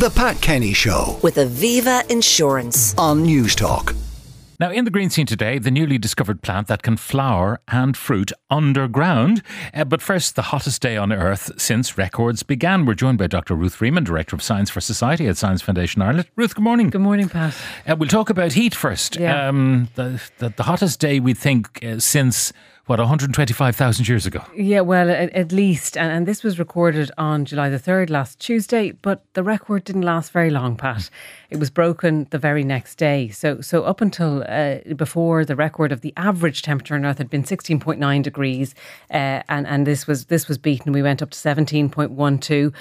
The Pat Kenny Show with Aviva Insurance. on Newstalk. Now, in the green scene today, the newly discovered plant that can flower and fruit underground. Uh, but first, the hottest day on Earth since records began. We're joined by Dr. Ruth Freeman, Director of Science for Society at Science Foundation Ireland. Ruth, good morning. Good morning, Pat. Uh, we'll talk about heat first. Yeah. Um, the, the, the hottest day we think uh, since, what, 125,000 years ago? Yeah, well, at, at least, and, and this was recorded on July the 3rd last Tuesday, but the record didn't last very long, Pat. It was broken the very next day. So, so up until uh, before the record of the average temperature on Earth had been 16.9 degrees, uh, and and this was this was beaten. We went up to 17.12.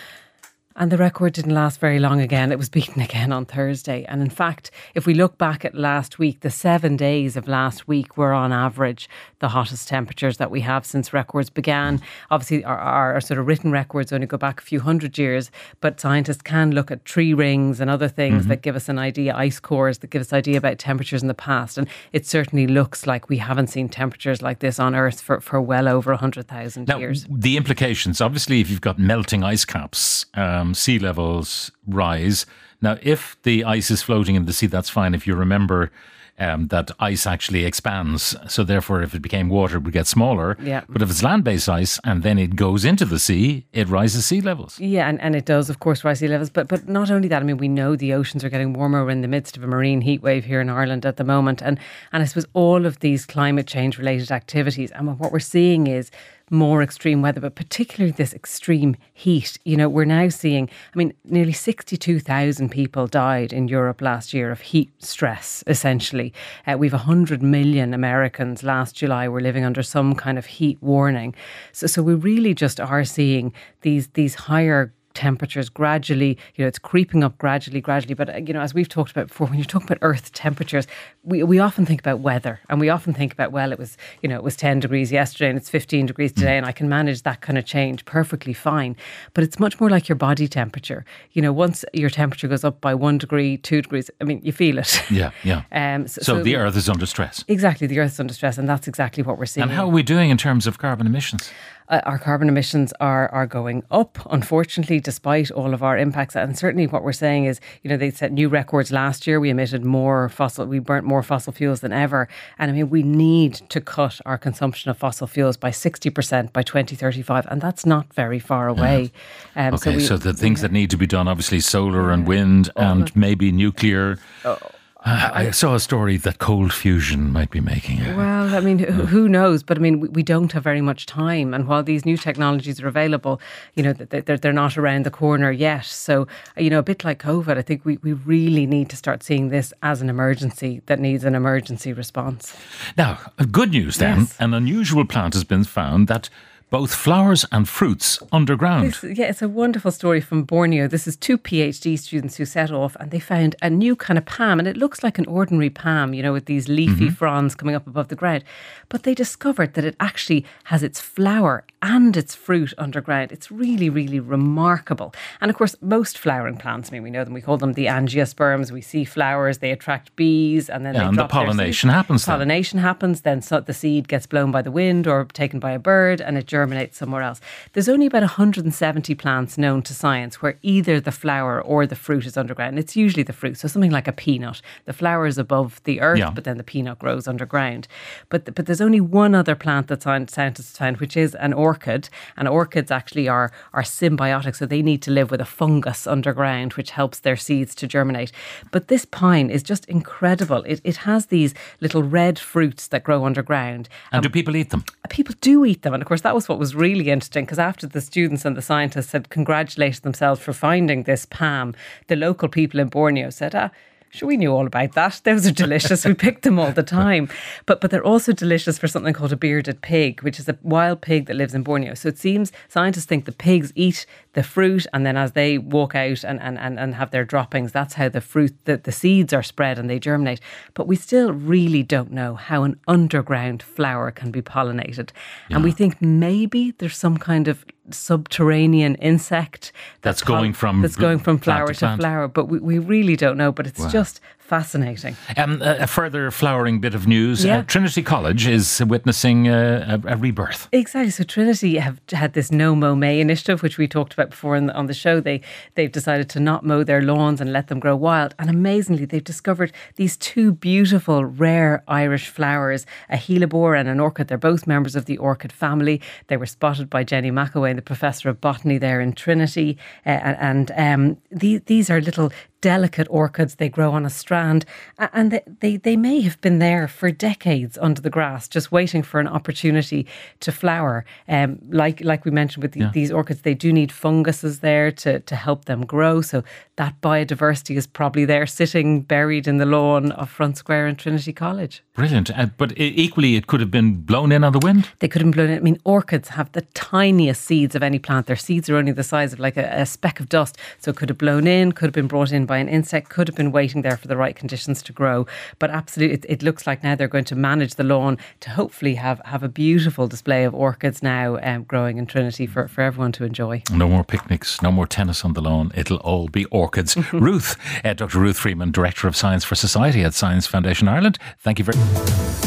And the record didn't last very long again. It was beaten again on Thursday. And in fact, if we look back at last week, the seven days of last week were on average the hottest temperatures that we have since records began. Obviously, our, our, our sort of written records only go back a few hundred years, but scientists can look at tree rings and other things that give us an idea, ice cores that give us an idea about temperatures in the past. And it certainly looks like we haven't seen temperatures like this on Earth for, for well over 100,000 years. the implications obviously, if you've got melting ice caps, um, sea levels rise. Now, if the ice is floating in the sea, that's fine. If you remember um, that ice actually expands, so therefore, if it became water, it would get smaller. Yeah. But if it's land based ice and then it goes into the sea, it rises sea levels. Yeah, and, and it does, of course, rise sea levels. But but not only that, I mean, we know the oceans are getting warmer. We're in the midst of a marine heat wave here in Ireland at the moment. And, and I suppose all of these climate change related activities, and what we're seeing is more extreme weather, but particularly this extreme heat. You know, we're now seeing, I mean, nearly 62,000 people died in Europe last year of heat stress, essentially. Uh, we've 100 million Americans last July were living under some kind of heat warning. So, so we really just are seeing these, these higher temperatures gradually, you know, it's creeping up gradually, gradually. But, uh, you know, as we've talked about before, when you talk about earth temperatures, we, we often think about weather and we often think about, well, it was, you know, it was 10 degrees yesterday and it's 15 degrees today and I can manage that kind of change perfectly fine. But it's much more like your body temperature. You know, once your temperature goes up by one degree, two degrees, I mean, you feel it. Yeah, yeah. Um, So, the Earth is under stress. Exactly, the Earth is under stress, and that's exactly what we're seeing. And how are we doing in terms of carbon emissions? Uh, our carbon emissions are are going up, unfortunately, despite all of our impacts. And certainly, what we're saying is, you know, they set new records last year. We emitted more fossil, we burnt more fossil fuels than ever. And I mean, we need to cut our consumption of fossil fuels by sixty percent by twenty thirty five, and that's not very far away. Um, Okay, so, we- the things that need to be done, obviously solar and wind and maybe nuclear. Oh. Uh, I saw a story that cold fusion might be making it. Well, I mean, who, who knows? But I mean, we, we don't have very much time. And while these new technologies are available, you know, they're, they're not around the corner yet. So, you know, a bit like COVID, I think we, we really need to start seeing this as an emergency that needs an emergency response. Now, uh, good news then. Yes. An unusual plant has been found that both flowers and fruits underground. This- yeah, it's a wonderful story from Borneo. This is two PhD students who set off and they found a new kind of palm, and it looks like an ordinary palm, you know, with these leafy mm-hmm. fronds coming up above the ground. But they discovered that it actually has its flower and its fruit underground. It's really, really remarkable. And of course, most flowering plants, I mean, we know them, we call them the angiosperms. We see flowers, they attract bees, and then Yeah, they and the drop their seeds. pollination happens then. Pollination happens, then so the seed gets blown by the wind or taken by a bird, and it germinates somewhere else. There's only about 170 plants known to science where either the flower or the fruit is underground. It's usually the fruit, so something like a peanut. The flower is above the earth, Yeah. but then the peanut grows underground. But but there's only one other plant that sci- scientists found, which is an orchid. And orchids actually are are symbiotic, so they need to live with a fungus underground, which helps their seeds to germinate. But this pine is just incredible. It it has these little red fruits that grow underground. And um, do people eat them? People do eat them, and of course that was what was really interesting because after the students and the scientists had congratulated themselves for finding this palm, the local people in Borneo said, "Ah." Sure, we knew all about that. Those are delicious. we picked them all the time. But but they're also delicious for something called a bearded pig, which is a wild pig that lives in Borneo. So it seems scientists think the pigs eat the fruit and then as they walk out and, and, and, and have their droppings, that's how the fruit, the, the seeds are spread and they germinate. But we still really don't know how an underground flower can be pollinated. And we think maybe there's some kind of subterranean insect That's going from that's going from flower to to, flower, but we, we really don't know. But it's just Fascinating. Um, a, a further flowering bit of news Yeah. uh, Trinity College is witnessing uh, a, a rebirth. Exactly. So Trinity have had this no mow May initiative, which we talked about before in the, on the show. They they've decided to not mow their lawns and let them grow wild. And amazingly, they've discovered these two beautiful, rare Irish flowers, a helleborine and an orchid. They're both members of the orchid family. They were spotted by Jenny McElwain, the professor of botany there in Trinity. Uh, and and um, the, these are little delicate orchids. They grow on a strand, and they, they, they may have been there for decades under the grass, just waiting for an opportunity to flower. Um, like like we mentioned with the, these orchids, they do need funguses there to, to help them grow. So that biodiversity is probably there, sitting buried in the lawn of Front Square in Trinity College. Brilliant. Uh, but equally, it could have been blown in on the wind. They could have blown in. I mean, orchids have the tiniest seeds of any plant. Their seeds are only the size of like a, a speck of dust. So it could have blown in, could have been brought in by an insect, could have been waiting there for the right conditions to grow. But absolutely, it, it looks like now they're going to manage the lawn to hopefully have, have a beautiful display of orchids now um, growing in Trinity for, for everyone to enjoy. No more picnics, no more tennis on the lawn. It'll all be orchids. Ruth, uh, Dr. Ruth Freeman, Director of Science for Society at Science Foundation Ireland. Thank you very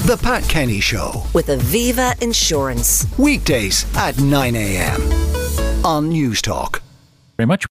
The Pat Kenny Show. With Aviva Insurance. Weekdays at 9 a.m. on Newstalk. very much.